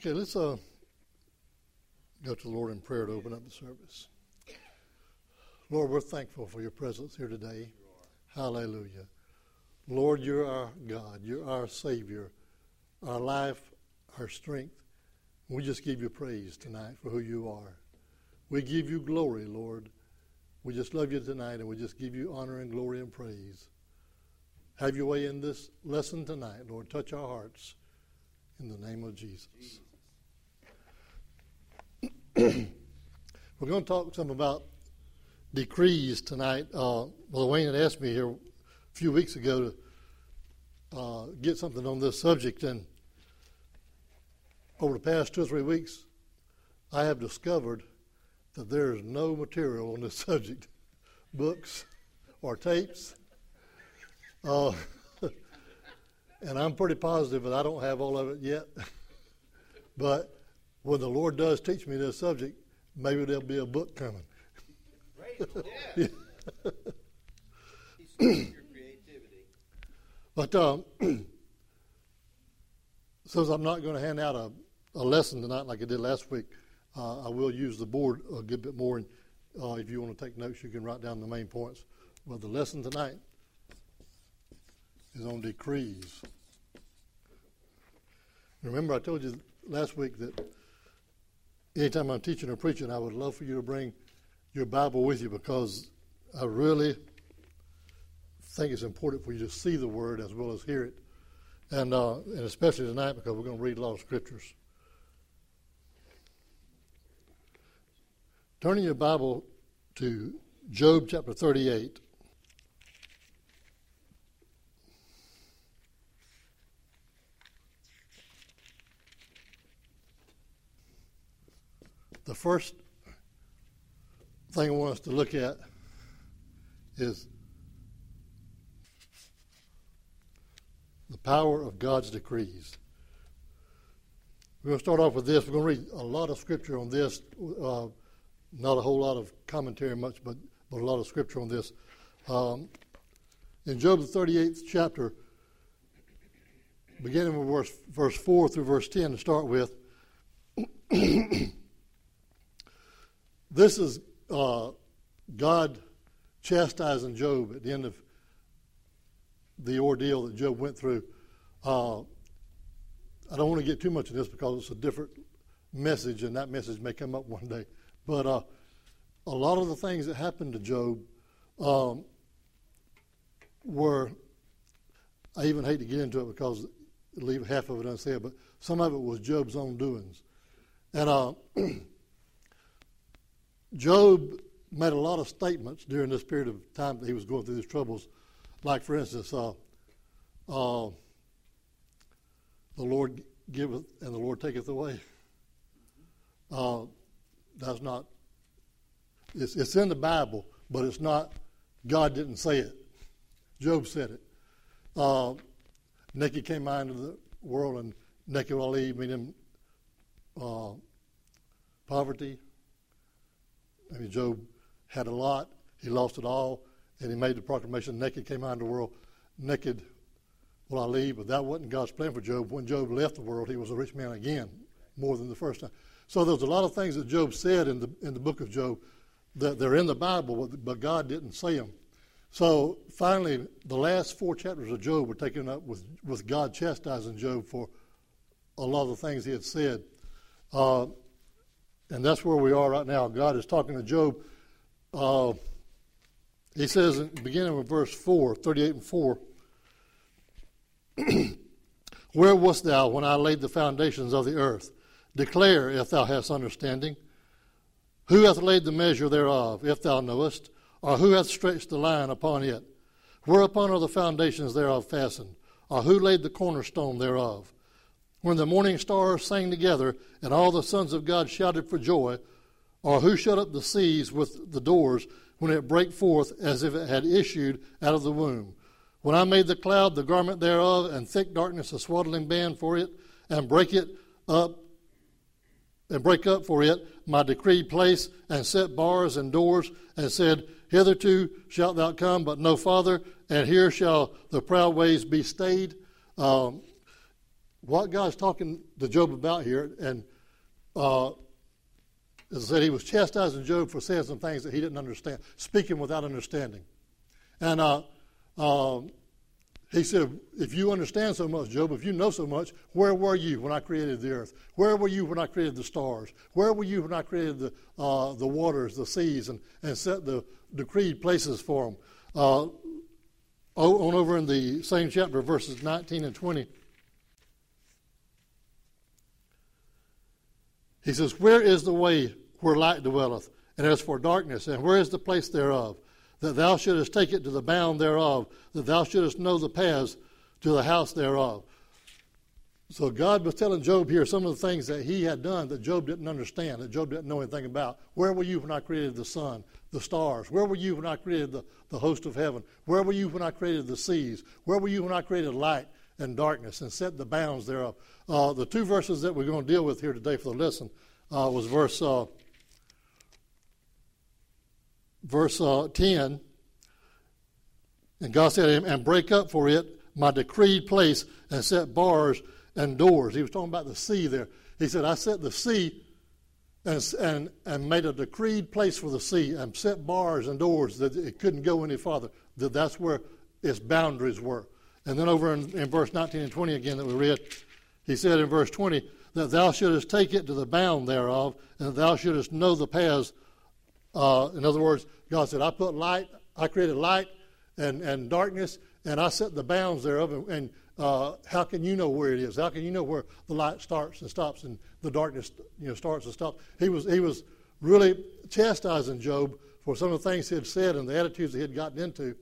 Okay, let's uh, go to the Lord in prayer to open up the service. Lord, we're thankful for your presence here today. Hallelujah. Lord, you're our God. You're our Savior, our life, our strength. We just give you praise tonight for who you are. We give you glory, Lord. We just love you tonight, and we just give you honor and glory and praise. Have your way in this lesson tonight, Lord. Touch our hearts in the name of Jesus. We're going to talk some about decrees tonight. Uh, Wayne had asked me here a few weeks ago to uh, get something on this subject, and over the past two or three weeks, I have discovered that there is no material on this subject, books or tapes. Uh, and I'm pretty positive that I don't have all of it yet. but when the Lord does teach me this subject, maybe there'll be a book coming. Yeah. He's your creativity. But um, since I'm not going to hand out a, a lesson tonight like I did last week, uh, I will use the board a good bit more. And uh, if you want to take notes, you can write down the main points. But the lesson tonight is on decrees. Remember, I told you last week that anytime I'm teaching or preaching, I would love for you to bring your Bible with you because I really think it's important for you to see the Word as well as hear it. And, uh, and especially tonight because we're going to read a lot of scriptures. Turning your Bible to Job chapter 38. The first thing I want us to look at is the power of God's decrees. We're going to start off with this. We're going to read a lot of scripture on this. Uh, not a whole lot of commentary, much, but, but a lot of scripture on this. Um, in Job, the 38th chapter, beginning with verse, verse 4 through verse 10 to start with, This is uh, God chastising Job at the end of the ordeal that Job went through. Uh, I don't want to get too much of this because it's a different message, and that message may come up one day. But uh, a lot of the things that happened to Job um, were, I even hate to get into it because leave half of it unsaid, but some of it was Job's own doings. And uh, Job made a lot of statements during this period of time that he was going through these troubles. Like, for instance, uh, uh, the Lord giveth and the Lord taketh away. Uh, that's not, it's, it's in the Bible, but it's not, God didn't say it. Job said it. Uh, naked came I into the world, and naked will leave, meaning uh, poverty, I mean, Job had a lot, he lost it all, and he made the proclamation, naked came out of the world, naked will I leave. But that wasn't God's plan for Job. When Job left the world, he was a rich man again, more than the first time. So there's a lot of things that Job said in the, in the book of Job that they're in the Bible, but God didn't say them. So finally, the last four chapters of Job were taken up with, with God chastising Job for a lot of the things he had said. Uh, and that's where we are right now. God is talking to Job. Uh, he says, beginning with verse 4, 38 and 4, Where wast thou when I laid the foundations of the earth? Declare if thou hast understanding. Who hath laid the measure thereof, if thou knowest? Or who hath stretched the line upon it? Whereupon are the foundations thereof fastened? Or who laid the cornerstone thereof? When the morning stars sang together and all the sons of God shouted for joy, or who shut up the seas with the doors when it brake forth as if it had issued out of the womb? When I made the cloud the garment thereof, and thick darkness a swaddling band for it, and break it up and break up for it my decreed place, and set bars and doors, and said, Hitherto shalt thou come, but no farther, and here shall the proud ways be stayed. Um, what God's talking to Job about here, and uh, as I said, he was chastising Job for saying some things that he didn't understand, speaking without understanding. And uh, uh, he said, If you understand so much, Job, if you know so much, where were you when I created the earth? Where were you when I created the stars? Where were you when I created the, uh, the waters, the seas, and, and set the decreed places for them? Uh, on over in the same chapter, verses 19 and 20. He says, Where is the way where light dwelleth? And as for darkness, and where is the place thereof? That thou shouldest take it to the bound thereof, that thou shouldest know the paths to the house thereof. So God was telling Job here some of the things that he had done that Job didn't understand, that Job didn't know anything about. Where were you when I created the sun, the stars? Where were you when I created the, the host of heaven? Where were you when I created the seas? Where were you when I created light and darkness and set the bounds thereof? Uh, the two verses that we're going to deal with here today for the lesson uh, was verse uh, verse uh, 10. And God said, to him, and break up for it my decreed place and set bars and doors. He was talking about the sea there. He said, I set the sea and, and, and made a decreed place for the sea and set bars and doors that it couldn't go any farther. That that's where its boundaries were. And then over in, in verse 19 and 20 again that we read, he said in verse 20, that thou shouldest take it to the bound thereof, and thou shouldest know the paths. Uh, in other words, God said, I put light, I created light and, and darkness, and I set the bounds thereof. And, and uh, how can you know where it is? How can you know where the light starts and stops and the darkness you know, starts and stops? He was, he was really chastising Job for some of the things he had said and the attitudes he had gotten into.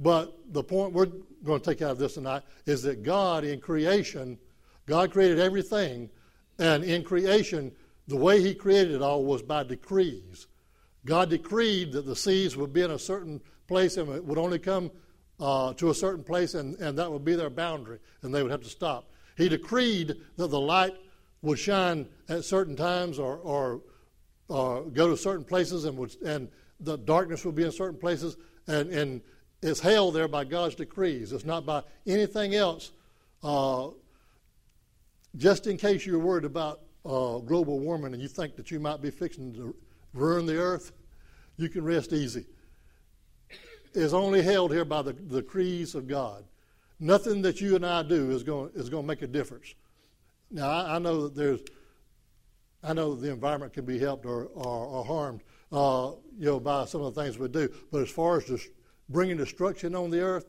But the point we're going to take out of this tonight is that God in creation – God created everything, and in creation, the way He created it all was by decrees. God decreed that the seas would be in a certain place and it would only come uh, to a certain place, and, and that would be their boundary, and they would have to stop. He decreed that the light would shine at certain times or, or, or go to certain places, and, would, and the darkness would be in certain places, and, and it's held there by God's decrees. It's not by anything else uh, just in case you're worried about uh, global warming and you think that you might be fixing to ruin the earth, you can rest easy. It's only held here by the, decrees of God. Nothing that you and I do is going, is going to make a difference. Now, I, I know that there's, I know that the environment can be helped or, or, or harmed, uh, you know, by some of the things we do. But as far as just bringing destruction on the earth,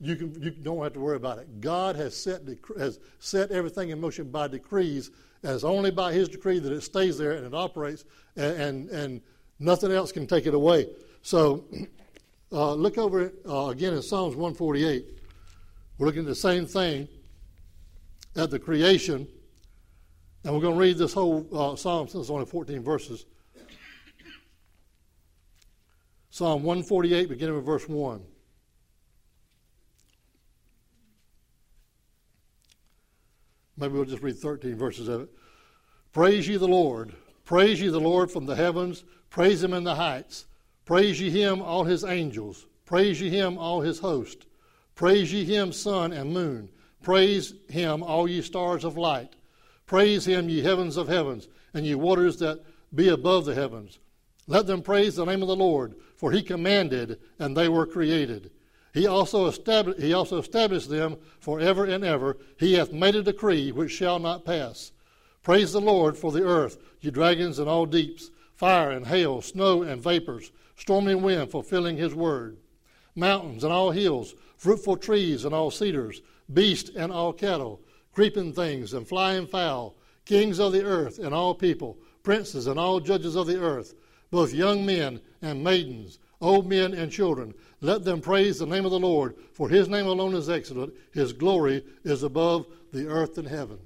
you, can, you don't have to worry about it. God has set, has set everything in motion by decrees, and it's only by His decree that it stays there and it operates, and, and, and nothing else can take it away. So uh, look over uh, again in Psalms 148. We're looking at the same thing at the creation, and we're going to read this whole uh, psalm since it's only 14 verses. Psalm 148, beginning with verse 1. Maybe we'll just read 13 verses of it. Praise ye the Lord. Praise ye the Lord from the heavens. Praise him in the heights. Praise ye him, all his angels. Praise ye him, all his host. Praise ye him, sun and moon. Praise him, all ye stars of light. Praise him, ye heavens of heavens, and ye waters that be above the heavens. Let them praise the name of the Lord, for he commanded, and they were created. He also, established, he also established them forever and ever. He hath made a decree which shall not pass. Praise the Lord for the earth, ye dragons and all deeps, fire and hail, snow and vapors, storm and wind fulfilling his word. Mountains and all hills, fruitful trees and all cedars, beasts and all cattle, creeping things and flying fowl, kings of the earth and all people, princes and all judges of the earth, both young men and maidens, old men and children. Let them praise the name of the Lord, for his name alone is excellent. His glory is above the earth and heaven.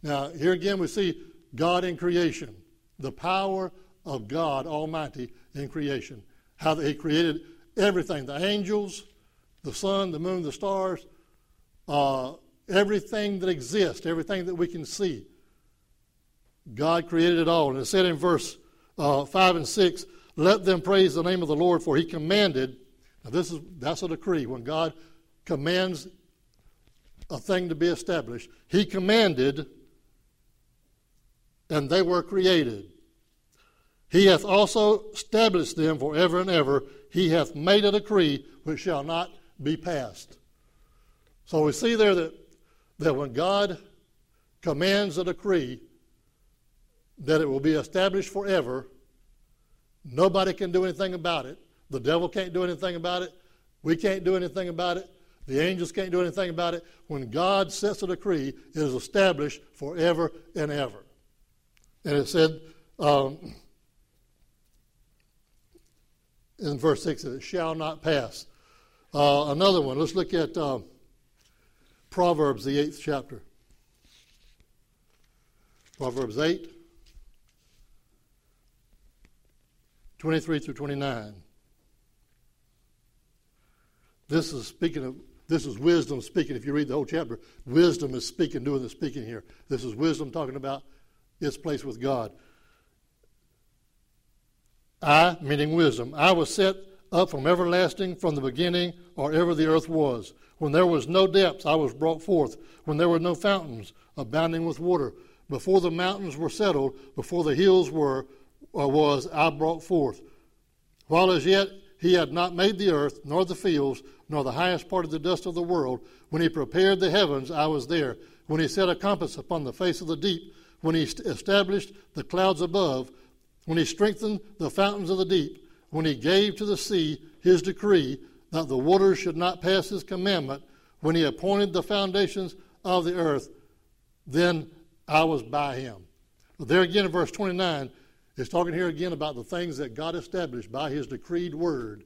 Now, here again we see God in creation, the power of God Almighty in creation. How He created everything the angels, the sun, the moon, the stars, uh, everything that exists, everything that we can see. God created it all. And it said in verse uh, 5 and 6 let them praise the name of the Lord, for he commanded. Now, this is that's a decree. When God commands a thing to be established. He commanded, and they were created. He hath also established them for ever and ever. He hath made a decree which shall not be passed. So we see there that, that when God commands a decree, that it will be established forever. Nobody can do anything about it. The devil can't do anything about it. We can't do anything about it. The angels can't do anything about it. When God sets a decree, it is established forever and ever. And it said um, in verse 6 that it shall not pass. Uh, another one, let's look at uh, Proverbs, the eighth chapter. Proverbs 8, 23 through 29. This is speaking of this is wisdom speaking. If you read the whole chapter, wisdom is speaking, doing the speaking here. This is wisdom talking about its place with God. I, meaning wisdom, I was set up from everlasting, from the beginning, or ever the earth was. When there was no depths, I was brought forth. When there were no fountains abounding with water. Before the mountains were settled, before the hills were, uh, was, I brought forth. While as yet he had not made the earth, nor the fields, nor the highest part of the dust of the world. When he prepared the heavens, I was there. When he set a compass upon the face of the deep, when he established the clouds above, when he strengthened the fountains of the deep, when he gave to the sea his decree that the waters should not pass his commandment, when he appointed the foundations of the earth, then I was by him. There again in verse 29, it's talking here again about the things that God established by his decreed word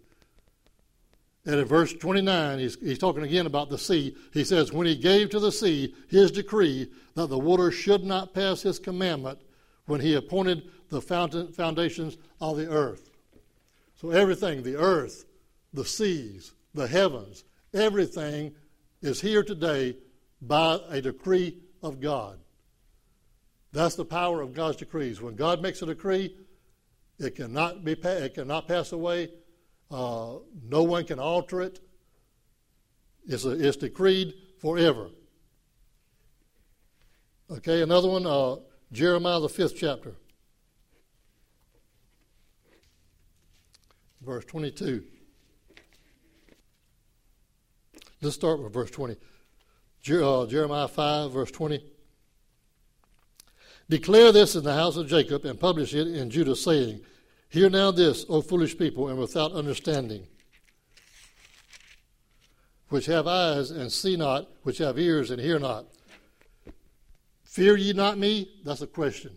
and in verse 29, he's, he's talking again about the sea. He says, When he gave to the sea his decree that the water should not pass his commandment, when he appointed the fountain, foundations of the earth. So everything, the earth, the seas, the heavens, everything is here today by a decree of God. That's the power of God's decrees. When God makes a decree, it cannot be it cannot pass away. Uh, no one can alter it. It's, a, it's decreed forever. Okay, another one, uh, Jeremiah, the fifth chapter, verse 22. Let's start with verse 20. Jer- uh, Jeremiah 5, verse 20. Declare this in the house of Jacob and publish it in Judah, saying, Hear now this, O foolish people, and without understanding, which have eyes and see not, which have ears and hear not. Fear ye not me? That's a question.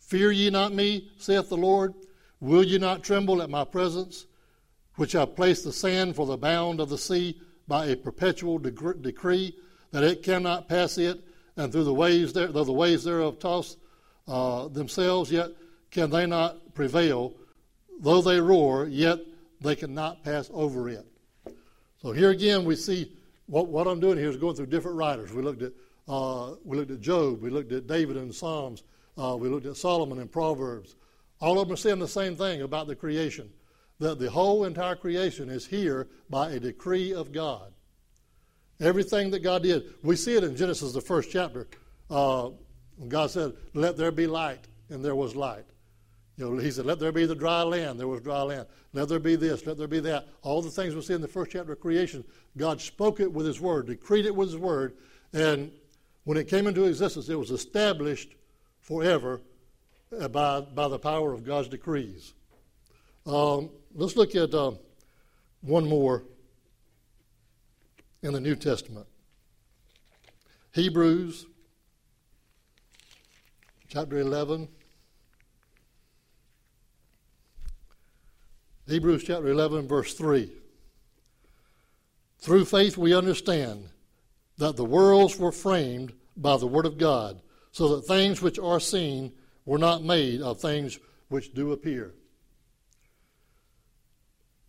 Fear ye not me, saith the Lord? Will ye not tremble at my presence, which I place the sand for the bound of the sea by a perpetual decree, that it cannot pass it, and through the waves there, though the waves thereof toss uh, themselves, yet can they not prevail. Though they roar, yet they cannot pass over it. So here again, we see what, what I'm doing here is going through different writers. We looked at uh, we looked at Job, we looked at David in Psalms, uh, we looked at Solomon in Proverbs. All of them are saying the same thing about the creation that the whole entire creation is here by a decree of God. Everything that God did, we see it in Genesis, the first chapter. Uh, God said, Let there be light, and there was light. You know, he said, Let there be the dry land. There was dry land. Let there be this. Let there be that. All the things we see in the first chapter of creation, God spoke it with His Word, decreed it with His Word, and when it came into existence, it was established forever by, by the power of God's decrees. Um, let's look at uh, one more in the New Testament Hebrews chapter 11. Hebrews chapter 11, verse 3. Through faith, we understand that the worlds were framed by the Word of God, so that things which are seen were not made of things which do appear.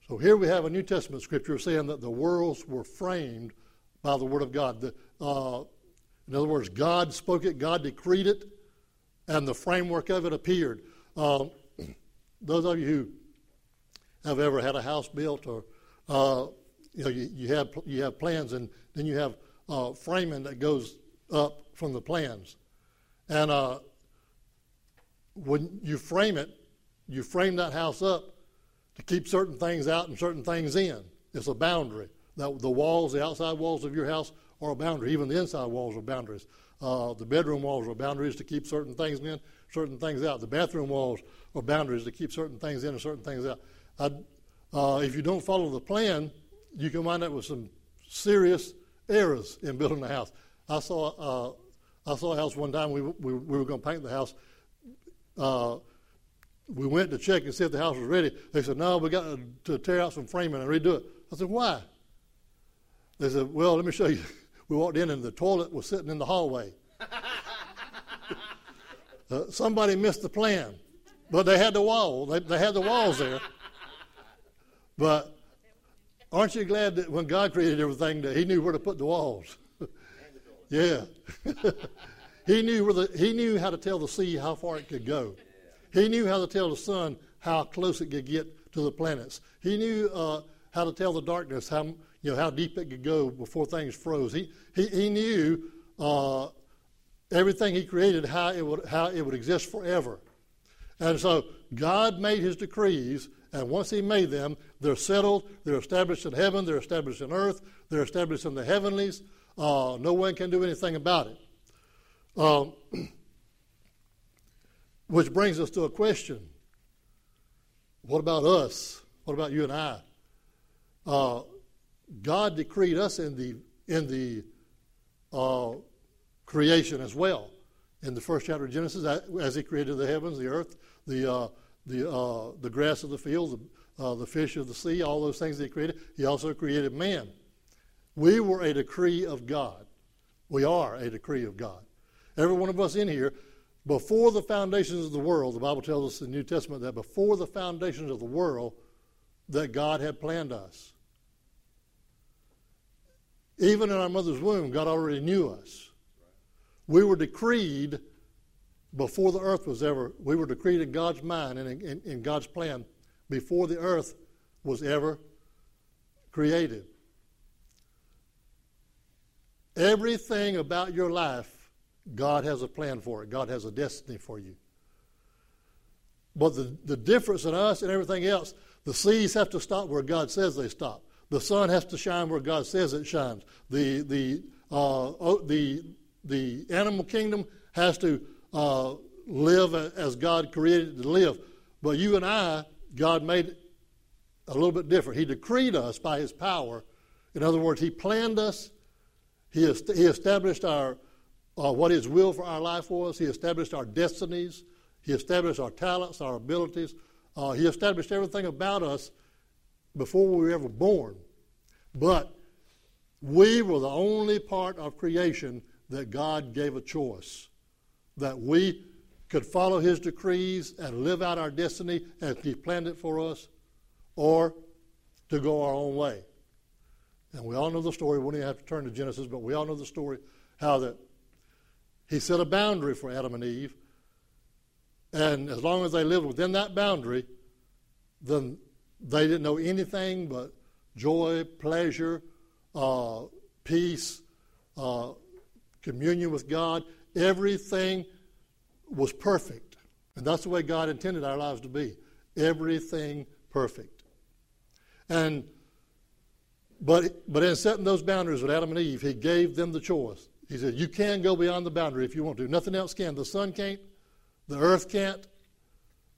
So here we have a New Testament scripture saying that the worlds were framed by the Word of God. The, uh, in other words, God spoke it, God decreed it, and the framework of it appeared. Uh, those of you who have ever had a house built or uh, you know you, you have you have plans and then you have uh, framing that goes up from the plans. And uh, when you frame it, you frame that house up to keep certain things out and certain things in. It's a boundary. That the walls, the outside walls of your house are a boundary. Even the inside walls are boundaries. Uh, the bedroom walls are boundaries to keep certain things in, certain things out. The bathroom walls are boundaries to keep certain things in and certain things out. Uh, if you don't follow the plan, you can wind up with some serious errors in building a house. I saw uh, I saw a house one time. We we, we were going to paint the house. Uh, we went to check and see if the house was ready. They said, "No, we got to tear out some framing and redo it." I said, "Why?" They said, "Well, let me show you." We walked in and the toilet was sitting in the hallway. uh, somebody missed the plan, but they had the wall. They, they had the walls there. But aren't you glad that when God created everything, that He knew where to put the walls? yeah. he knew where the, He knew how to tell the sea how far it could go. He knew how to tell the sun how close it could get to the planets. He knew uh, how to tell the darkness how you know how deep it could go before things froze. He he, he knew uh, everything he created how it would how it would exist forever. And so God made his decrees, and once he made them, they're settled, they're established in heaven, they're established in earth, they're established in the heavenlies. Uh, no one can do anything about it. Um, which brings us to a question What about us? What about you and I? Uh, God decreed us in the, in the uh, creation as well. In the first chapter of Genesis, as He created the heavens, the earth, the, uh, the, uh, the grass of the field, the, uh, the fish of the sea, all those things that He created, He also created man. We were a decree of God. We are a decree of God. Every one of us in here, before the foundations of the world, the Bible tells us in the New Testament that before the foundations of the world, that God had planned us. Even in our mother's womb, God already knew us. We were decreed before the earth was ever, we were decreed in God's mind and in, in, in God's plan before the earth was ever created. Everything about your life, God has a plan for it. God has a destiny for you. But the, the difference in us and everything else, the seas have to stop where God says they stop. The sun has to shine where God says it shines. The, the, uh, the, the animal kingdom has to uh, live as God created to live. But you and I, God made a little bit different. He decreed us by His power. In other words, He planned us. He, est- he established our uh, what His will for our life was. He established our destinies. He established our talents, our abilities. Uh, he established everything about us before we were ever born. But we were the only part of creation that God gave a choice. That we could follow His decrees and live out our destiny as He planned it for us, or to go our own way. And we all know the story. We don't even have to turn to Genesis, but we all know the story how that He set a boundary for Adam and Eve. And as long as they lived within that boundary, then they didn't know anything but joy, pleasure, uh, peace, uh, communion with God. Everything was perfect. And that's the way God intended our lives to be. Everything perfect. And but but in setting those boundaries with Adam and Eve, he gave them the choice. He said, You can go beyond the boundary if you want to. Nothing else can. The sun can't, the earth can't,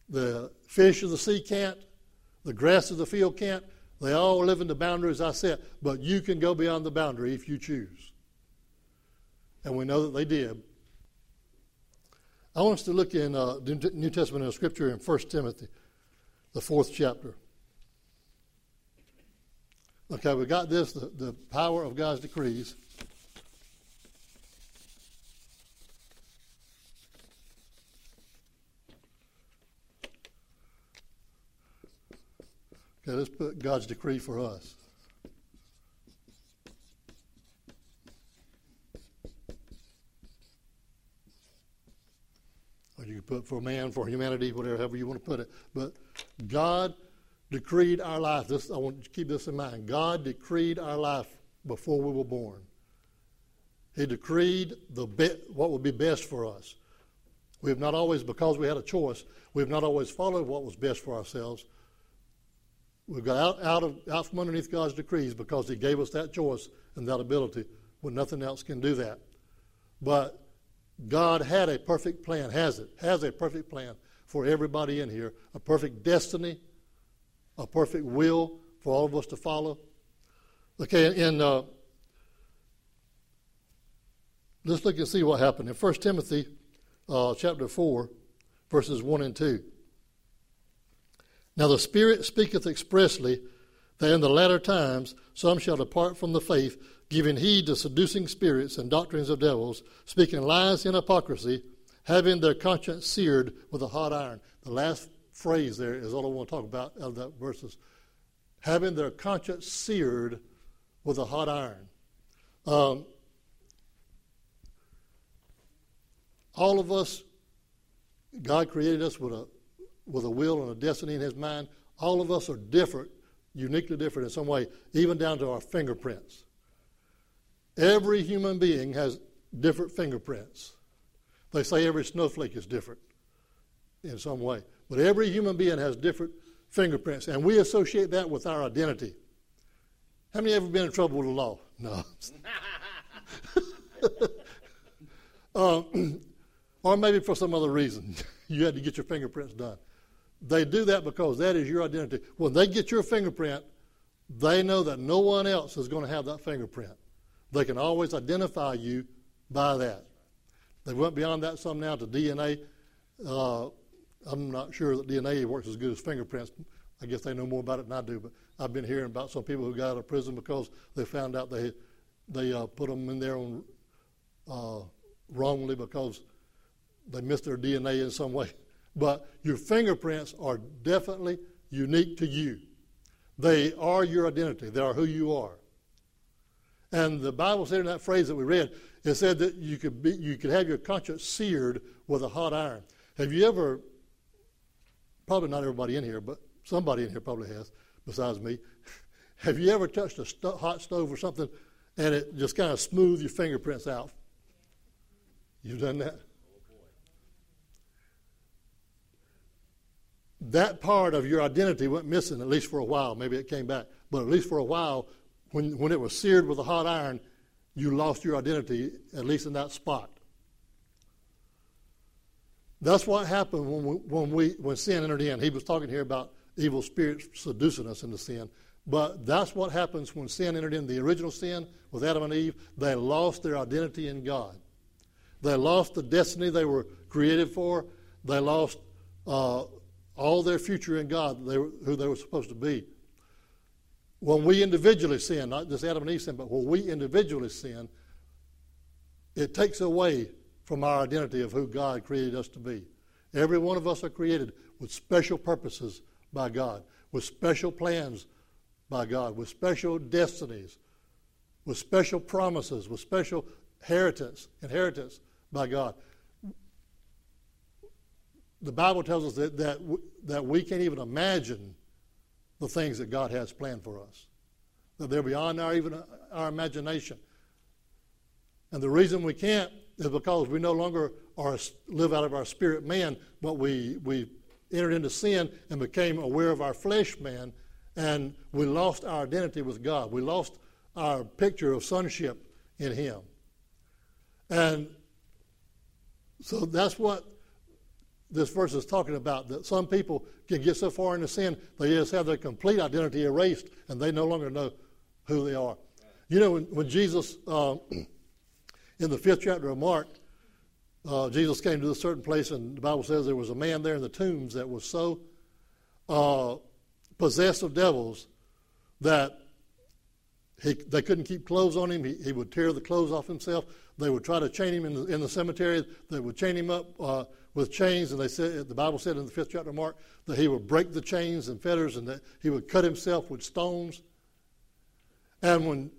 the fish of the sea can't, the grass of the field can't. They all live in the boundaries I set, but you can go beyond the boundary if you choose. And we know that they did. I want us to look in uh, the New Testament in Scripture in 1 Timothy, the fourth chapter. Okay, we got this the, the power of God's decrees. Okay, let's put God's decree for us. Or you can put for man, for humanity, whatever, you want to put it. But God decreed our life. This I want you to keep this in mind. God decreed our life before we were born. He decreed the be- what would be best for us. We have not always, because we had a choice, we have not always followed what was best for ourselves. We've got out, out, of, out from underneath God's decrees because He gave us that choice and that ability when nothing else can do that. But God had a perfect plan, has it, has a perfect plan for everybody in here, a perfect destiny, a perfect will for all of us to follow. Okay, in uh, let's look and see what happened in 1 Timothy uh, chapter 4, verses 1 and 2. Now the Spirit speaketh expressly that in the latter times some shall depart from the faith, giving heed to seducing spirits and doctrines of devils, speaking lies in hypocrisy, having their conscience seared with a hot iron. The last phrase there is all I want to talk about of that verses. Having their conscience seared with a hot iron. Um, all of us, God created us with a with a will and a destiny in His mind. All of us are different, uniquely different in some way, even down to our fingerprints. Every human being has different fingerprints. They say every snowflake is different in some way, but every human being has different fingerprints, and we associate that with our identity. How many ever been in trouble with the law? No. um, or maybe for some other reason you had to get your fingerprints done. They do that because that is your identity. When they get your fingerprint, they know that no one else is going to have that fingerprint. They can always identify you by that. They went beyond that some now to DNA. Uh, I'm not sure that DNA works as good as fingerprints. I guess they know more about it than I do, but I've been hearing about some people who got out of prison because they found out they they uh, put them in there on uh, wrongly because they missed their DNA in some way. But your fingerprints are definitely unique to you. They are your identity. They are who you are. And the Bible said in that phrase that we read, it said that you could be, you could have your conscience seared with a hot iron. Have you ever? Probably not everybody in here, but somebody in here probably has, besides me. Have you ever touched a hot stove or something, and it just kind of smoothed your fingerprints out? You've done that. that part of your identity went missing, at least for a while. Maybe it came back. But at least for a while, when, when it was seared with a hot iron, you lost your identity, at least in that spot. That's what happened when, we, when, we, when sin entered in. He was talking here about evil spirits seducing us into sin. But that's what happens when sin entered in. The original sin with Adam and Eve, they lost their identity in God. They lost the destiny they were created for. They lost uh, all their future in God, they were, who they were supposed to be. When we individually sin, not just Adam and Eve sin, but when we individually sin, it takes away from our identity of who God created us to be. Every one of us are created with special purposes by God, with special plans by God, with special destinies, with special promises, with special inheritance, inheritance by God the Bible tells us that, that, that we can't even imagine the things that God has planned for us, that they're beyond our, even uh, our imagination. And the reason we can't is because we no longer are, live out of our spirit man, but we, we entered into sin and became aware of our flesh man, and we lost our identity with God. We lost our picture of sonship in Him. And so that's what this verse is talking about that some people can get so far into sin they just have their complete identity erased and they no longer know who they are. You know, when, when Jesus, uh, in the fifth chapter of Mark, uh, Jesus came to a certain place, and the Bible says there was a man there in the tombs that was so uh, possessed of devils that he, they couldn't keep clothes on him. He, he, would tear the clothes off himself. They would try to chain him in the, in the cemetery. They would chain him up uh, with chains, and they said the Bible said in the fifth chapter of Mark that he would break the chains and fetters, and that he would cut himself with stones. And when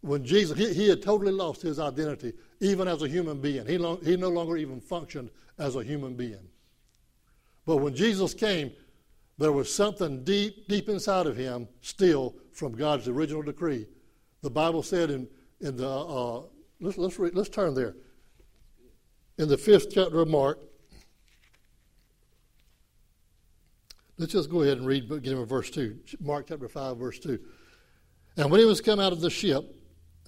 when Jesus he, he had totally lost his identity, even as a human being, he he no longer even functioned as a human being. But when Jesus came, there was something deep deep inside of him still from God's original decree. The Bible said in in the uh, let's let's let's turn there. In the fifth chapter of Mark, let's just go ahead and read beginning with verse two. Mark chapter five, verse two. And when he was come out of the ship,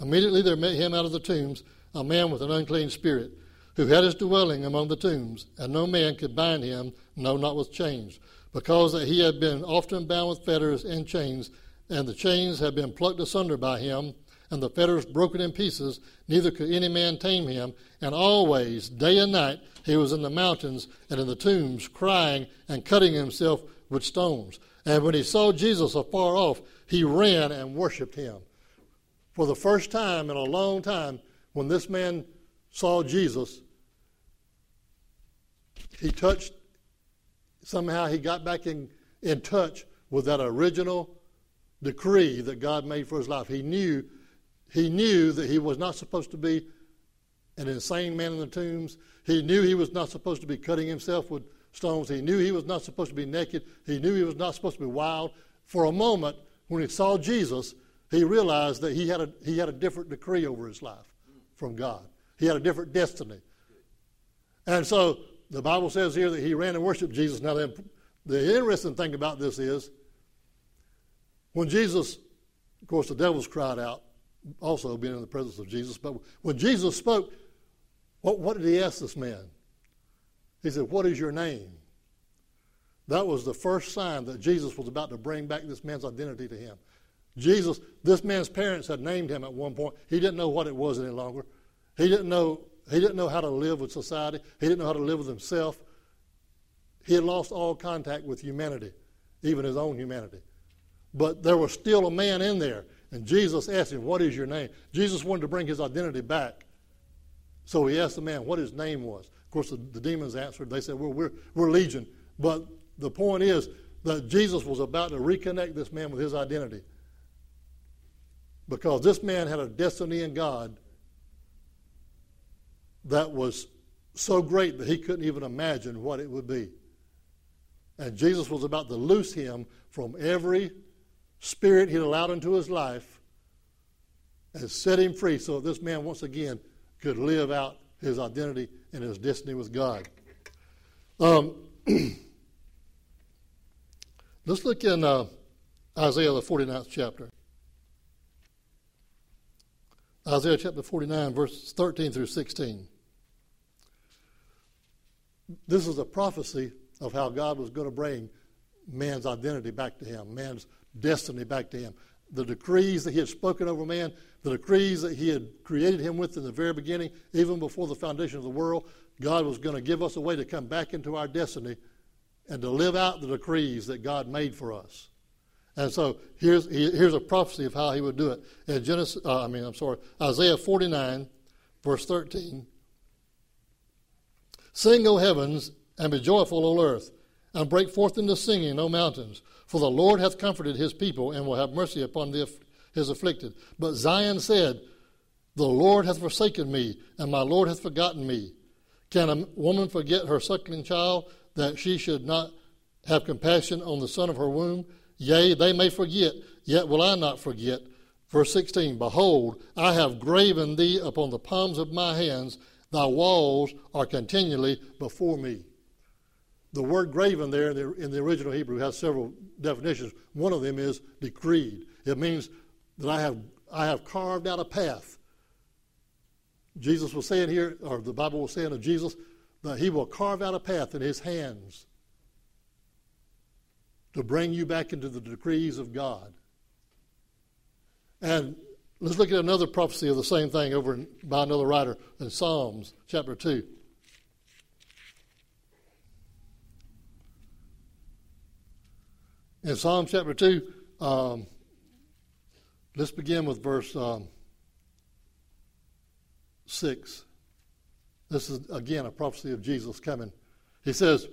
immediately there met him out of the tombs a man with an unclean spirit, who had his dwelling among the tombs, and no man could bind him, no, not with chains, because that he had been often bound with fetters and chains, and the chains had been plucked asunder by him, and the fetters broken in pieces, neither could any man tame him. And always, day and night, he was in the mountains and in the tombs, crying and cutting himself with stones. And when he saw Jesus afar off, he ran and worshiped him. For the first time in a long time, when this man saw Jesus, he touched, somehow he got back in, in touch with that original decree that God made for his life. He knew, he knew that he was not supposed to be an insane man in the tombs. He knew he was not supposed to be cutting himself with stones. He knew he was not supposed to be naked. He knew he was not supposed to be wild. For a moment, when he saw Jesus, he realized that he had a, he had a different decree over his life from God. He had a different destiny. And so the Bible says here that he ran and worshiped Jesus. Now, the, the interesting thing about this is when Jesus, of course, the devils cried out, also being in the presence of Jesus, but when Jesus spoke, what, what did he ask this man? He said, What is your name? That was the first sign that Jesus was about to bring back this man's identity to him. Jesus, this man's parents had named him at one point. He didn't know what it was any longer. He didn't know, he didn't know how to live with society. He didn't know how to live with himself. He had lost all contact with humanity, even his own humanity. But there was still a man in there. And Jesus asked him, What is your name? Jesus wanted to bring his identity back. So he asked the man what his name was. Of course, the, the demons answered. They said, Well, we're, we're Legion. But the point is that Jesus was about to reconnect this man with his identity. Because this man had a destiny in God that was so great that he couldn't even imagine what it would be. And Jesus was about to loose him from every spirit he'd allowed into his life and set him free so this man once again could live out his identity and his destiny with God. Um, let's look in uh, Isaiah, the 49th chapter. Isaiah chapter 49, verses 13 through 16. This is a prophecy of how God was going to bring man's identity back to him, man's destiny back to him. The decrees that he had spoken over man, the decrees that he had created him with in the very beginning, even before the foundation of the world, God was going to give us a way to come back into our destiny and to live out the decrees that God made for us. And so here's, here's a prophecy of how he would do it. In Genesis, uh, I mean, I'm sorry, Isaiah 49, verse 13. Sing, O heavens, and be joyful, O earth, and break forth into singing, O mountains. For the Lord hath comforted his people, and will have mercy upon the, his afflicted. But Zion said, The Lord hath forsaken me, and my Lord hath forgotten me. Can a woman forget her suckling child, that she should not have compassion on the son of her womb? Yea, they may forget, yet will I not forget. Verse 16 Behold, I have graven thee upon the palms of my hands, thy walls are continually before me. The word graven there in the, in the original Hebrew has several definitions. One of them is decreed. It means that I have, I have carved out a path. Jesus was saying here, or the Bible was saying of Jesus, that he will carve out a path in his hands to bring you back into the decrees of God. And let's look at another prophecy of the same thing over by another writer in Psalms chapter 2. In Psalm chapter 2, um, let's begin with verse um, 6. This is, again, a prophecy of Jesus coming. He says,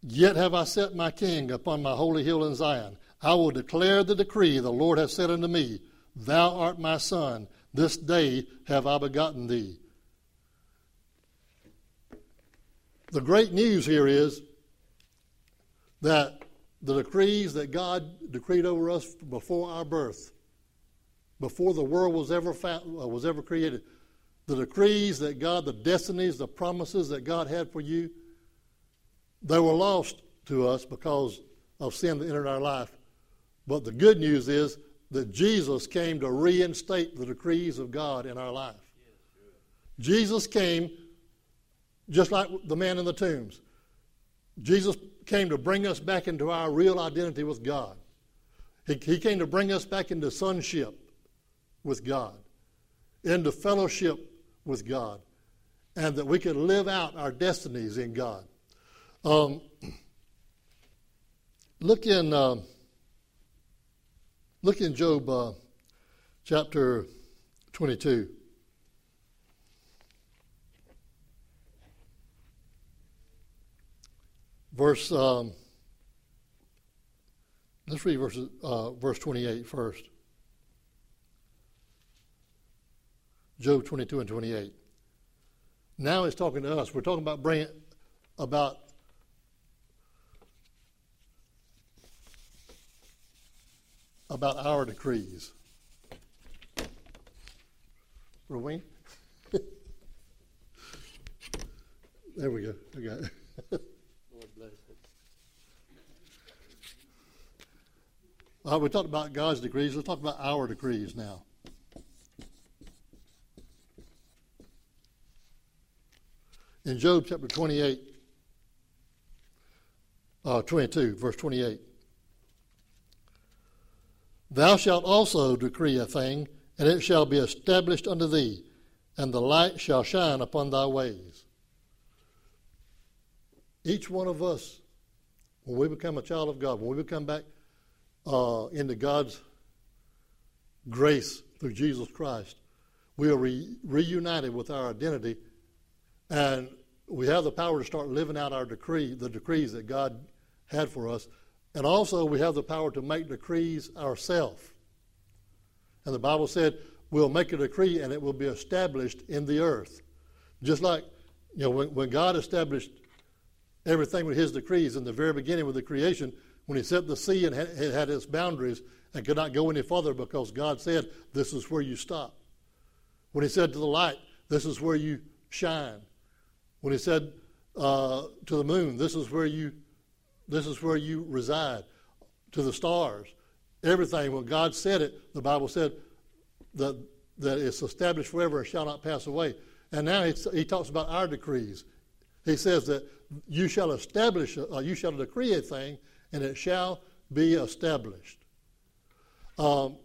Yet have I set my king upon my holy hill in Zion. I will declare the decree the Lord hath said unto me, Thou art my son, this day have I begotten thee. The great news here is that the decrees that God decreed over us before our birth, before the world was ever uh, was ever created. The decrees that God, the destinies, the promises that God had for you, they were lost to us because of sin that entered our life. But the good news is that Jesus came to reinstate the decrees of God in our life. Jesus came just like the man in the tombs. Jesus came to bring us back into our real identity with God. He, he came to bring us back into sonship with God, into fellowship with God, and that we could live out our destinies in God. Um, look in uh, look in Job uh, chapter twenty-two. Verse, um, let's read verse, uh, verse 28 first. Job 22 and 28. Now he's talking to us. We're talking about bringing, about about our decrees. Rowena? there we go. It. Lord bless it. Uh, we talked about God's decrees. Let's talk about our decrees now. In Job chapter 28, uh, 22, verse 28. Thou shalt also decree a thing, and it shall be established unto thee, and the light shall shine upon thy ways. Each one of us, when we become a child of God, when we become back uh, into God's grace through Jesus Christ, we are re- reunited with our identity, and we have the power to start living out our decree, the decrees that God had for us, and also we have the power to make decrees ourselves. And the Bible said, "We'll make a decree, and it will be established in the earth." Just like you know, when, when God established everything with His decrees in the very beginning with the creation, when He set the sea and it had its boundaries and could not go any further because God said, "This is where you stop." When He said to the light, "This is where you shine." When He said uh, to the moon, "This is where you, this is where you reside," to the stars, everything. When God said it, the Bible said that that it's established forever and shall not pass away. And now he talks about our decrees. He says that you shall establish, uh, you shall decree a thing, and it shall be established. Um,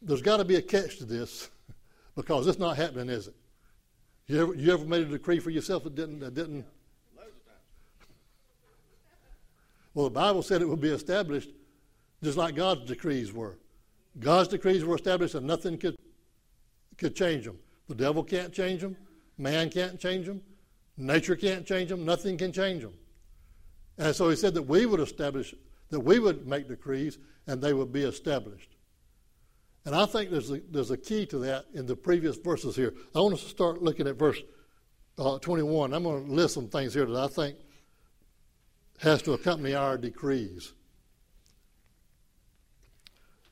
there's got to be a catch to this because it's not happening, is it? You ever, you ever made a decree for yourself that didn't, that didn't? Well, the Bible said it would be established just like God's decrees were. God's decrees were established and nothing could, could change them. The devil can't change them. Man can't change them. Nature can't change them. Nothing can change them. And so he said that we would establish, that we would make decrees and they would be established. And I think there's a, there's a key to that in the previous verses here. I want us to start looking at verse uh, 21. I'm going to list some things here that I think has to accompany our decrees.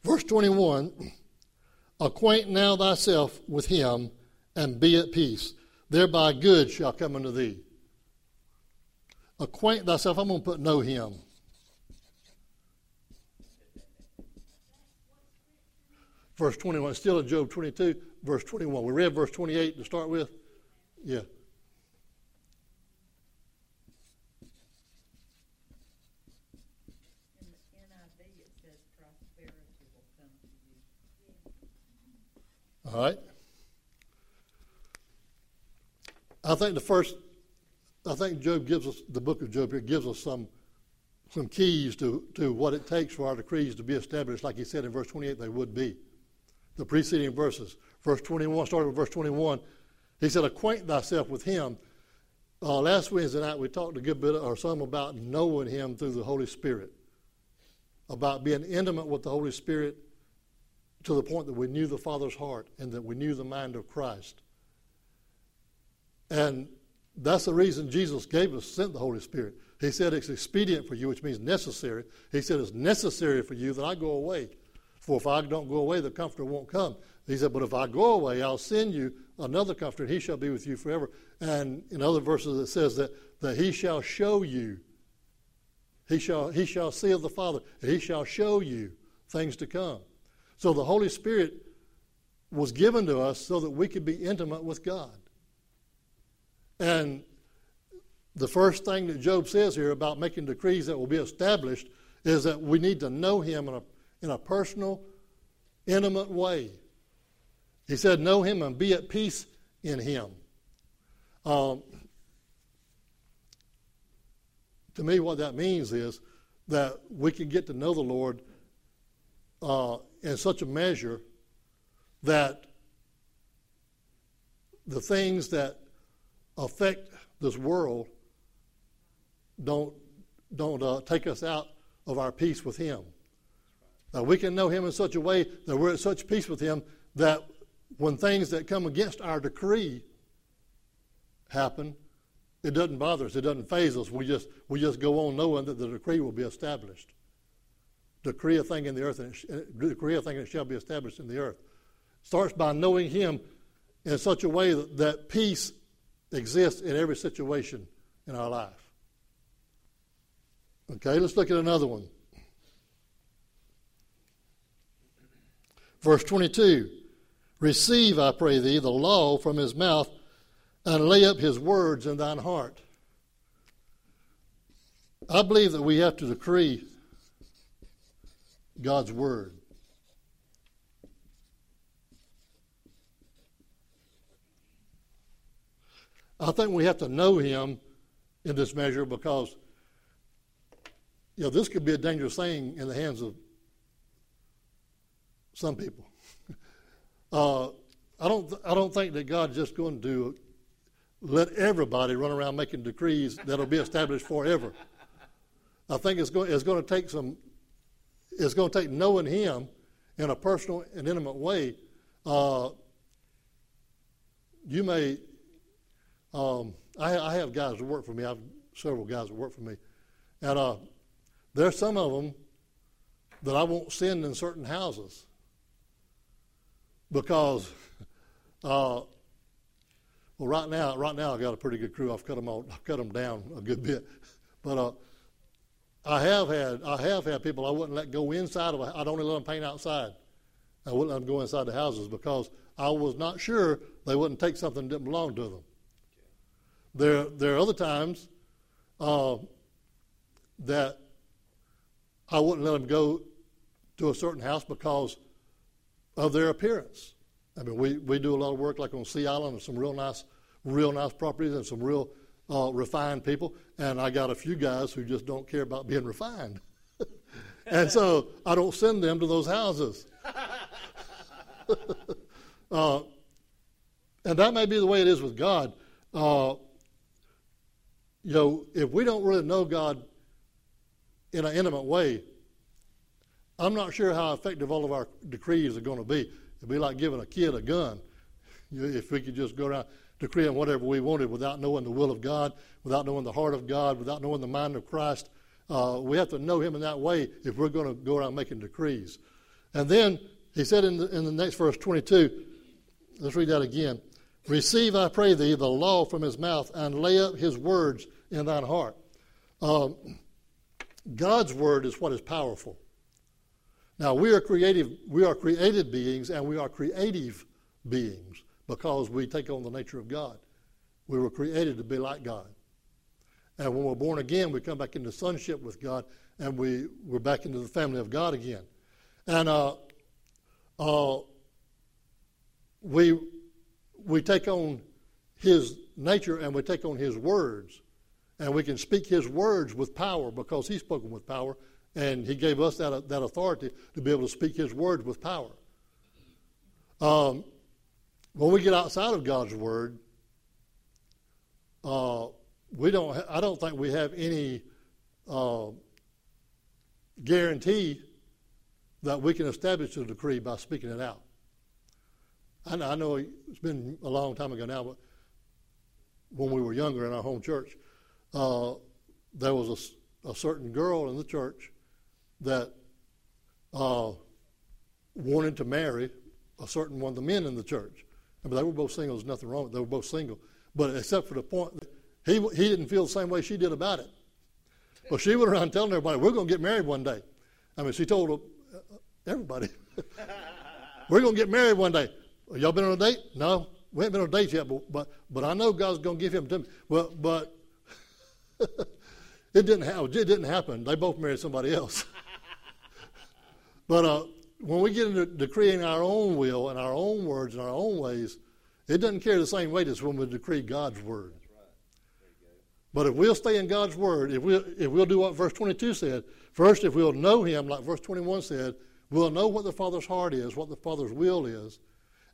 Verse 21 Acquaint now thyself with him and be at peace. Thereby good shall come unto thee. Acquaint thyself, I'm going to put know him. Verse 21, still in Job 22, verse 21. We read verse 28 to start with. Yeah. In the NIV, it says prosperity will come to you. All right. I think the first, I think Job gives us, the book of Job here gives us some, some keys to, to what it takes for our decrees to be established, like he said in verse 28 they would be. The preceding verses. Verse 21, starting with verse 21, he said, Acquaint thyself with him. Uh, last Wednesday night we talked a good bit or some about knowing him through the Holy Spirit, about being intimate with the Holy Spirit to the point that we knew the Father's heart and that we knew the mind of Christ. And that's the reason Jesus gave us, sent the Holy Spirit, He said it's expedient for you, which means necessary. He said it's necessary for you that I go away. For if I don't go away, the Comforter won't come. He said, But if I go away, I'll send you another Comforter, and he shall be with you forever. And in other verses, it says that, that he shall show you. He shall, he shall see of the Father, and he shall show you things to come. So the Holy Spirit was given to us so that we could be intimate with God. And the first thing that Job says here about making decrees that will be established is that we need to know him in a, in a personal, intimate way. He said, Know him and be at peace in him. Um, to me, what that means is that we can get to know the Lord uh, in such a measure that the things that affect this world don't don't uh, take us out of our peace with Him. Uh, we can know Him in such a way that we're at such peace with Him that when things that come against our decree happen, it doesn't bother us. It doesn't faze us. We just we just go on knowing that the decree will be established. Decree a thing in the earth, and it, decree a thing that shall be established in the earth. Starts by knowing Him in such a way that, that peace exists in every situation in our life. Okay, let's look at another one. Verse 22 Receive, I pray thee, the law from his mouth, and lay up his words in thine heart. I believe that we have to decree God's word. I think we have to know him in this measure because you know, this could be a dangerous thing in the hands of some people. uh, I don't, I don't think that God's just going to let everybody run around making decrees that'll be established forever. I think it's going, it's going to take some, it's going to take knowing Him in a personal and intimate way. Uh, you may, um, I, I, have guys that work for me. I have several guys that work for me, and uh, there's some of them that I won't send in certain houses because, uh, well, right now, right now I've got a pretty good crew. I've cut them all, I've cut them down a good bit, but uh, I have had, I have had people I wouldn't let go inside of. A, I'd only let them paint outside. I wouldn't let them go inside the houses because I was not sure they wouldn't take something that didn't belong to them. There, there are other times uh, that I wouldn't let them go to a certain house because of their appearance. I mean, we, we do a lot of work like on Sea Island and some real nice, real nice properties and some real uh, refined people. And I got a few guys who just don't care about being refined. and so I don't send them to those houses. uh, and that may be the way it is with God. Uh, you know, if we don't really know God in an intimate way, I'm not sure how effective all of our decrees are going to be. It'd be like giving a kid a gun. If we could just go around decreeing whatever we wanted without knowing the will of God, without knowing the heart of God, without knowing the mind of Christ, uh, we have to know Him in that way if we're going to go around making decrees. And then he said in the, in the next verse 22, let's read that again. Receive, I pray thee, the law from his mouth, and lay up his words in thine heart. Um, God's word is what is powerful. Now we are creative, we are created beings and we are creative beings because we take on the nature of God. We were created to be like God. And when we're born again, we come back into sonship with God and we, we're back into the family of God again. And uh, uh, we, we take on his nature and we take on his words. And we can speak his words with power because he's spoken with power, and he gave us that, that authority to be able to speak his words with power. Um, when we get outside of God's word, uh, we don't. Ha- I don't think we have any uh, guarantee that we can establish a decree by speaking it out. I know, I know it's been a long time ago now, but when we were younger in our home church, uh, there was a certain girl in the church that uh, wanted to marry a certain one of the men in the church. I mean, they were both single. There's nothing wrong. They were both single, but except for the point that he he didn't feel the same way she did about it. Well, she went around telling everybody, "We're going to get married one day." I mean, she told uh, everybody, "We're going to get married one day." Y'all been on a date? No, we haven't been on a date yet, but but, but I know God's going to give him to me. Well, but it didn't happen. It didn't happen. They both married somebody else. but uh, when we get into decreeing our own will and our own words and our own ways, it doesn't carry the same weight as when we decree God's word. But if we'll stay in God's word, if we'll, if we'll do what verse 22 said, first, if we'll know Him, like verse 21 said, we'll know what the Father's heart is, what the Father's will is,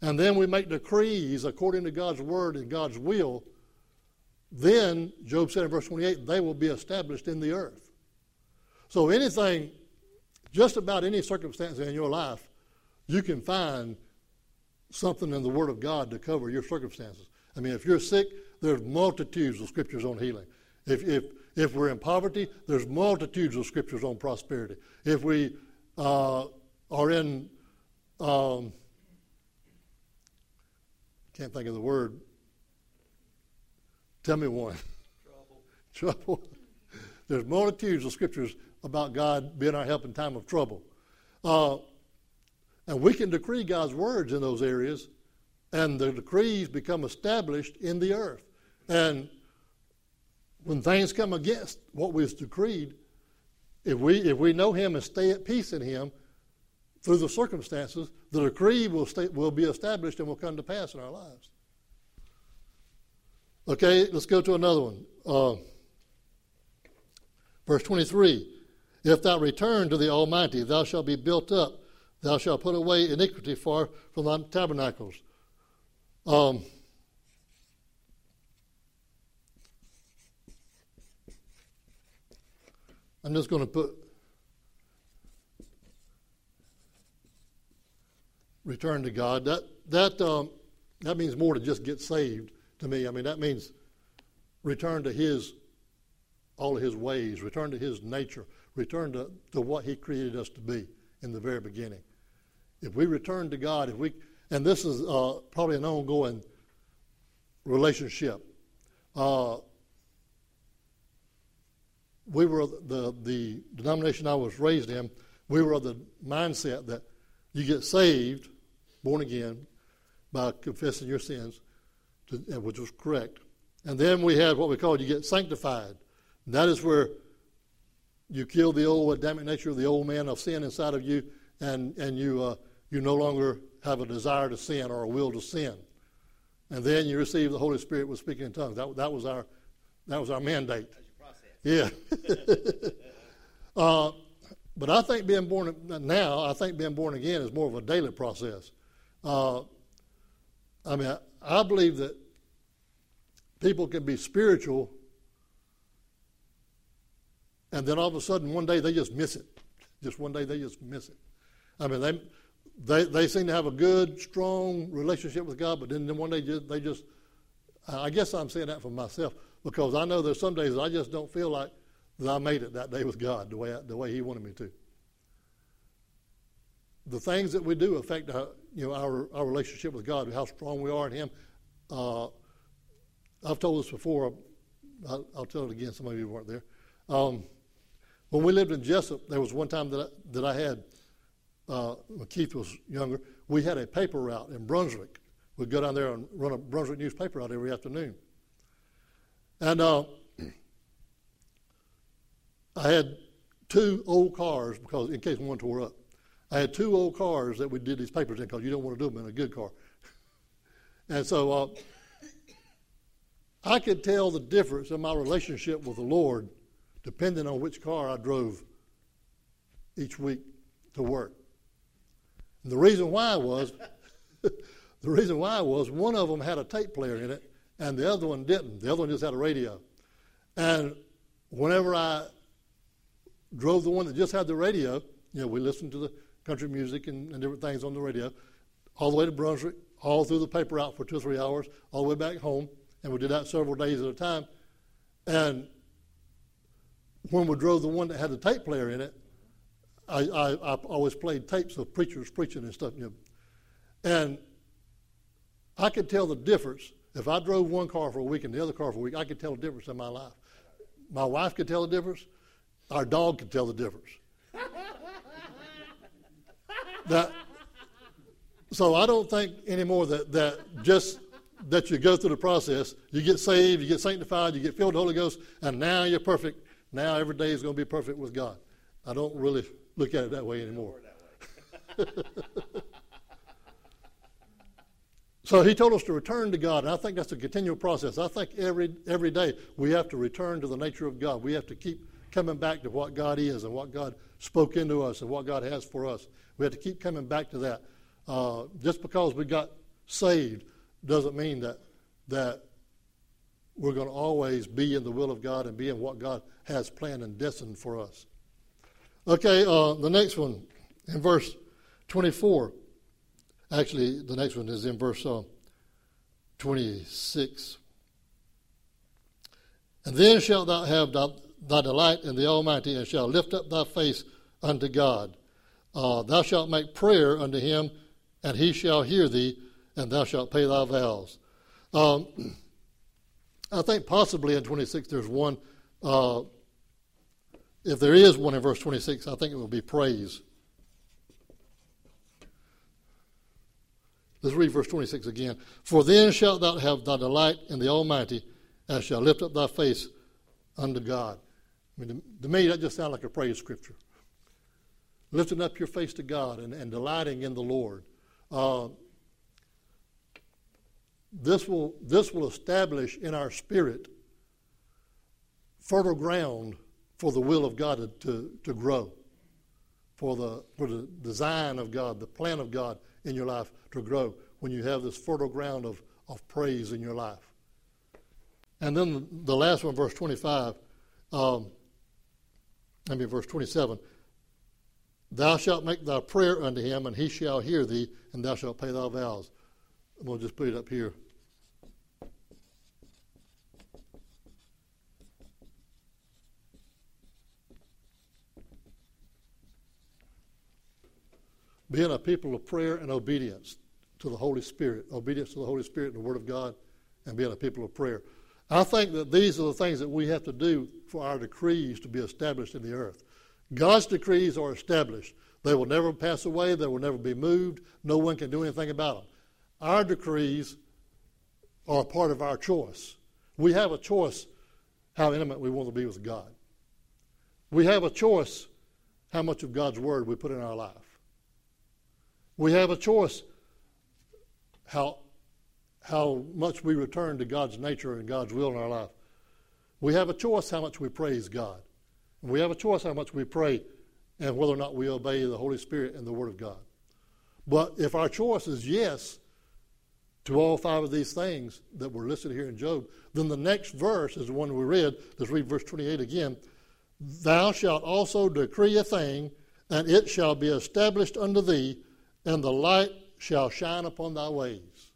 and then we make decrees according to God's word and God's will, then, Job said in verse 28, they will be established in the earth. So anything, just about any circumstance in your life, you can find something in the Word of God to cover your circumstances. I mean, if you're sick, there's multitudes of scriptures on healing. If, if, if we're in poverty, there's multitudes of scriptures on prosperity. If we uh, are in, um, can't think of the word, tell me one. Trouble. trouble. There's multitudes of scriptures about God being our help in time of trouble. Uh, and we can decree God's words in those areas, and the decrees become established in the earth. And when things come against what we've decreed, if we, if we know Him and stay at peace in Him through the circumstances, the decree will, stay, will be established and will come to pass in our lives. Okay, let's go to another one. Uh, verse 23 If thou return to the Almighty, thou shalt be built up, thou shalt put away iniquity far from thy tabernacles. Um, I'm just going to put return to God. That that um, that means more than just get saved to me. I mean that means return to His all of His ways, return to His nature, return to, to what He created us to be in the very beginning. If we return to God, if we and this is uh, probably an ongoing relationship. Uh, we were the the denomination I was raised in. We were of the mindset that you get saved, born again, by confessing your sins, which was correct, and then we had what we call you get sanctified. And that is where you kill the old Adamic nature of the old man of sin inside of you, and and you uh, you no longer have a desire to sin or a will to sin. And then you receive the Holy Spirit with speaking in tongues. That, that was our that was our mandate. Yeah. uh, but I think being born now, I think being born again is more of a daily process. Uh, I mean, I, I believe that people can be spiritual, and then all of a sudden one day they just miss it. Just one day they just miss it. I mean, they they they seem to have a good, strong relationship with God, but then, then one day just, they just. I guess I'm saying that for myself because I know there's some days I just don't feel like that I made it that day with God the way I, the way He wanted me to. The things that we do affect our, you know our our relationship with God, how strong we are in Him. Uh, I've told this before. I'll, I'll, tell it again. Some of you weren't there. Um, when we lived in Jesup, there was one time that I, that I had uh, when Keith was younger. We had a paper route in Brunswick. We'd go down there and run a Brunswick newspaper out every afternoon. And uh, I had two old cars because in case one tore up. I had two old cars that we did these papers in because you don't want to do them in a good car. and so uh, I could tell the difference in my relationship with the Lord depending on which car I drove each week to work. And the reason why was, the reason why was one of them had a tape player in it and the other one didn't. The other one just had a radio. And whenever I drove the one that just had the radio, you know, we listened to the country music and, and different things on the radio, all the way to Brunswick, all through the paper out for two or three hours, all the way back home, and we did that several days at a time. And when we drove the one that had the tape player in it, I, I, I always played tapes of preachers preaching and stuff. You know. And I could tell the difference. If I drove one car for a week and the other car for a week, I could tell the difference in my life. My wife could tell the difference. Our dog could tell the difference. that, so I don't think anymore that, that just that you go through the process, you get saved, you get sanctified, you get filled with the Holy Ghost, and now you're perfect. Now every day is going to be perfect with God. I don't really look at it that way anymore. so he told us to return to God, and I think that's a continual process. I think every every day we have to return to the nature of God. We have to keep coming back to what God is and what God spoke into us and what God has for us. We have to keep coming back to that. Uh, just because we got saved doesn't mean that that we're going to always be in the will of God and be in what God has planned and destined for us. Okay, uh, the next one in verse 24. Actually, the next one is in verse uh, 26. And then shalt thou have thy, thy, delight in the Almighty, and shalt lift up thy face unto God. Uh, thou shalt make prayer unto him, and he shall hear thee, and thou shalt pay thy vows. Um, I think possibly in 26 there's one. Uh, if there is one in verse 26, I think it will be praise. Let's read verse 26 again. For then shalt thou have thy delight in the Almighty, and shalt lift up thy face unto God. I mean, to, me, that just sounds like a praise scripture. Lifting up your face to God and, and delighting in the Lord. Uh, this will, this will establish in our spirit fertile ground for the will of God to, to, grow, for the, for the design of God, the plan of God in your life to grow when you have this fertile ground of, of praise in your life. And then the last one, verse 25, um, I mean, verse 27 Thou shalt make thy prayer unto him, and he shall hear thee, and thou shalt pay thy vows. I'm going to just put it up here. Being a people of prayer and obedience to the Holy Spirit, obedience to the Holy Spirit and the Word of God, and being a people of prayer. I think that these are the things that we have to do for our decrees to be established in the earth. God's decrees are established. They will never pass away, they will never be moved. No one can do anything about them. Our decrees are a part of our choice. We have a choice how intimate we want to be with God. We have a choice how much of God's Word we put in our life. We have a choice how, how much we return to God's nature and God's will in our life. We have a choice how much we praise God. We have a choice how much we pray and whether or not we obey the Holy Spirit and the Word of God. But if our choice is yes to all five of these things that were listed here in Job, then the next verse is the one we read. Let's read verse 28 again. Thou shalt also decree a thing, and it shall be established unto thee and the light shall shine upon thy ways.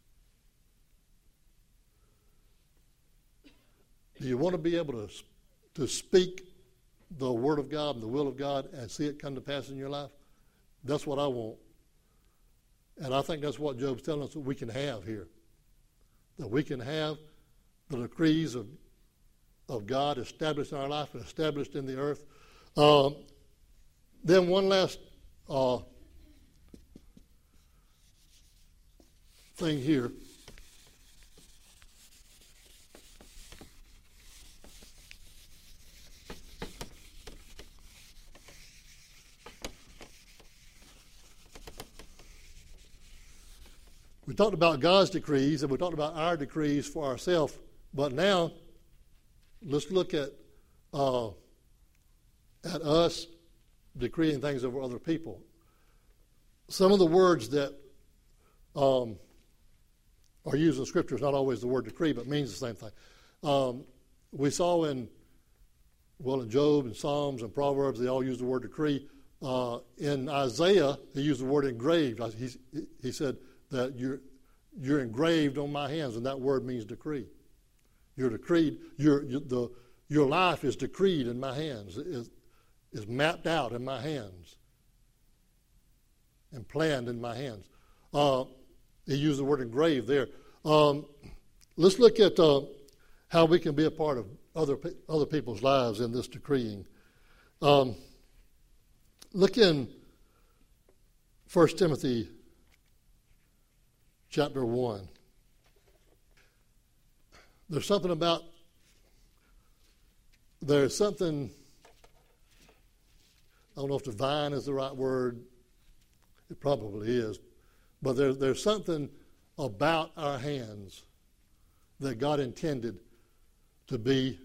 Do you want to be able to, to speak the Word of God and the will of God and see it come to pass in your life? That's what I want. And I think that's what Job's telling us that we can have here. That we can have the decrees of, of God established in our life and established in the earth. Uh, then, one last uh, thing here. We talked about God's decrees and we talked about our decrees for ourselves, but now let's look at uh, at us decreeing things over other people. Some of the words that um, or used in Scripture is not always the word decree, but means the same thing. Um, we saw in, well, in Job and Psalms and Proverbs, they all use the word decree. Uh, in Isaiah, he used the word engraved. He, he said that you're, you're engraved on my hands, and that word means decree. You're decreed. You're, you, the, Your life is decreed in my hands, is, is mapped out in my hands, and planned in my hands. Uh, he used the word engraved there. Um, let's look at uh, how we can be a part of other, other people's lives in this decreeing. Um, look in 1 Timothy chapter 1. There's something about, there's something, I don't know if divine is the right word, it probably is, but there, there's something about our hands that God intended to be,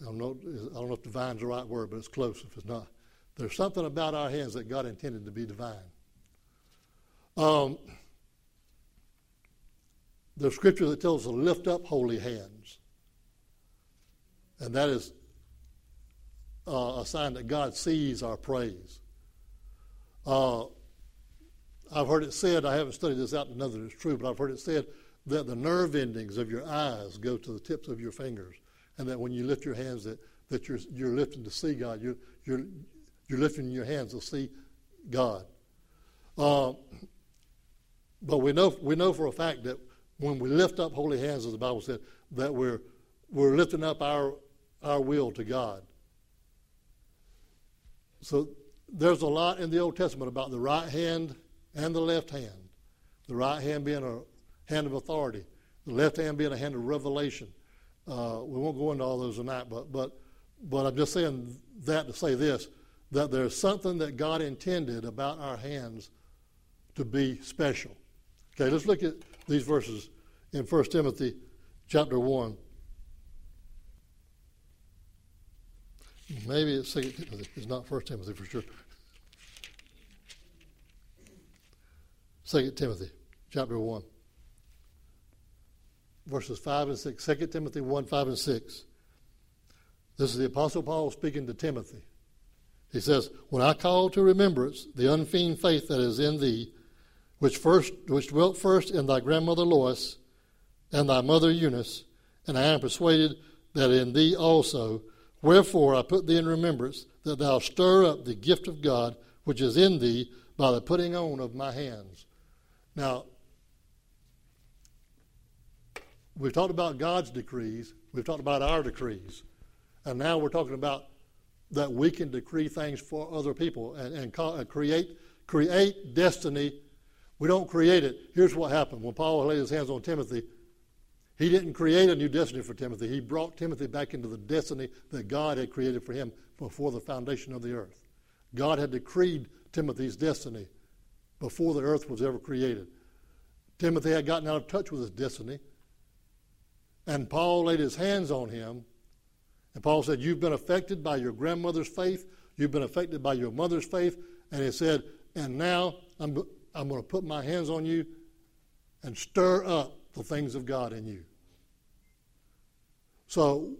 I don't, know, I don't know if divine is the right word, but it's close if it's not. There's something about our hands that God intended to be divine. Um, there's scripture that tells us to lift up holy hands. And that is uh, a sign that God sees our praise. Uh, I've heard it said, I haven't studied this out to know that it's true, but I've heard it said that the nerve endings of your eyes go to the tips of your fingers. And that when you lift your hands, that, that you're, you're lifting to see God. You're, you're, you're lifting your hands to see God. Uh, but we know, we know for a fact that when we lift up holy hands, as the Bible said, that we're, we're lifting up our, our will to God. So there's a lot in the Old Testament about the right hand and the left hand. The right hand being a hand of authority, the left hand being a hand of revelation. Uh, we won't go into all those tonight, but, but, but I'm just saying that to say this that there's something that God intended about our hands to be special. Okay, let's look at these verses in 1 Timothy chapter 1. Maybe it's 2 Timothy. It's not 1 Timothy for sure. 2 Timothy chapter 1. Verses 5 and 6. 2 Timothy 1, 5 and 6. This is the Apostle Paul speaking to Timothy. He says, When I call to remembrance the unfeigned faith that is in thee, which first which dwelt first in thy grandmother Lois and thy mother Eunice, and I am persuaded that in thee also. Wherefore I put thee in remembrance that thou stir up the gift of God which is in thee by the putting on of my hands. Now, we've talked about God's decrees, we've talked about our decrees, and now we're talking about that we can decree things for other people and, and create create destiny we don't create it. Here's what happened. When Paul laid his hands on Timothy, he didn't create a new destiny for Timothy. He brought Timothy back into the destiny that God had created for him before the foundation of the earth. God had decreed Timothy's destiny before the earth was ever created. Timothy had gotten out of touch with his destiny, and Paul laid his hands on him. And Paul said, You've been affected by your grandmother's faith, you've been affected by your mother's faith. And he said, And now I'm I'm going to put my hands on you and stir up the things of God in you. So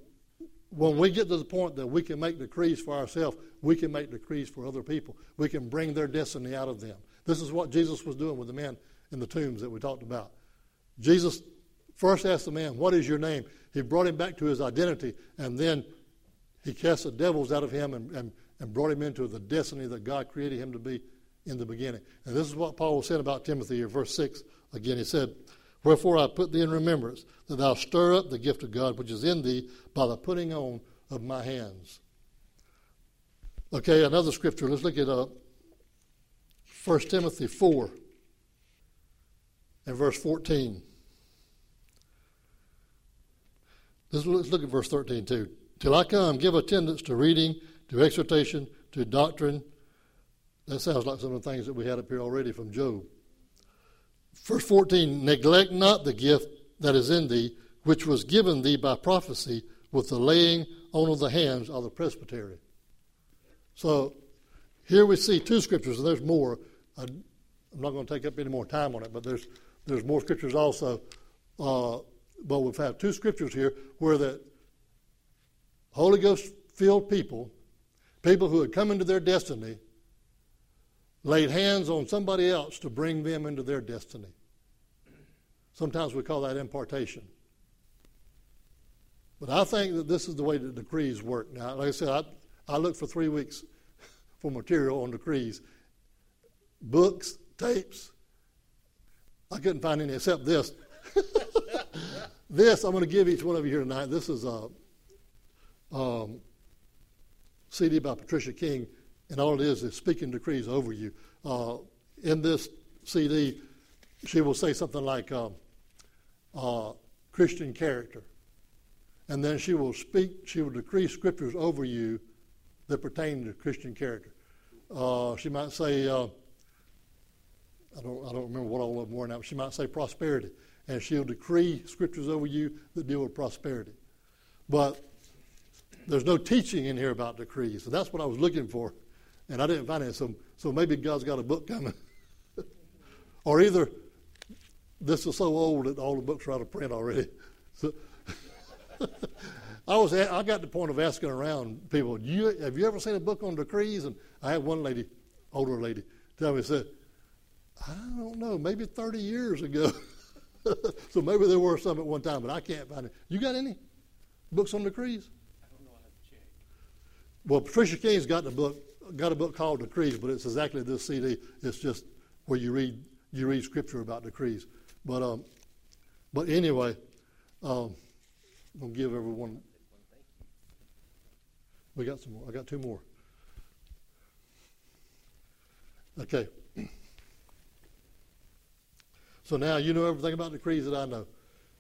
when we get to the point that we can make decrees for ourselves, we can make decrees for other people. We can bring their destiny out of them. This is what Jesus was doing with the man in the tombs that we talked about. Jesus first asked the man, What is your name? He brought him back to his identity, and then he cast the devils out of him and, and, and brought him into the destiny that God created him to be in the beginning. And this is what Paul said about Timothy here, verse 6. Again, he said, Wherefore I put thee in remembrance that thou stir up the gift of God which is in thee by the putting on of my hands. Okay, another scripture. Let's look at uh, 1 Timothy 4 and verse 14. Let's look at verse 13 too. Till I come, give attendance to reading, to exhortation, to doctrine. That sounds like some of the things that we had up here already from Job. Verse 14 Neglect not the gift that is in thee, which was given thee by prophecy with the laying on of the hands of the presbytery. So here we see two scriptures, and there's more. I'm not going to take up any more time on it, but there's there's more scriptures also. Uh, but we've had two scriptures here where the Holy Ghost filled people, people who had come into their destiny, laid hands on somebody else to bring them into their destiny. Sometimes we call that impartation. But I think that this is the way that decrees work. Now, like I said, I, I looked for three weeks for material on decrees books, tapes. I couldn't find any except this. this I'm going to give each one of you here tonight. This is a um, CD by Patricia King, and all it is is speaking decrees over you. Uh, in this CD, she will say something like uh, uh, Christian character, and then she will speak. She will decree scriptures over you that pertain to Christian character. Uh, she might say. I don't, I don't remember what all of them were now. She might say prosperity, and she'll decree scriptures over you that deal with prosperity. But there's no teaching in here about decrees, and that's what I was looking for, and I didn't find it. So, so maybe God's got a book coming, or either this is so old that all the books are out of print already. So I was, I got to the point of asking around people, you, have you ever seen a book on decrees? And I had one lady, older lady, tell me, said, I don't know, maybe 30 years ago. so maybe there were some at one time, but I can't find it. You got any books on decrees? I don't know. I have to check. Well, Patricia King's got a book, got a book called Decrees, but it's exactly this CD. It's just where you read you read scripture about decrees. But um, but anyway, um, I'm gonna give everyone. We got some more. I got two more. Okay. So now you know everything about decrees that I know.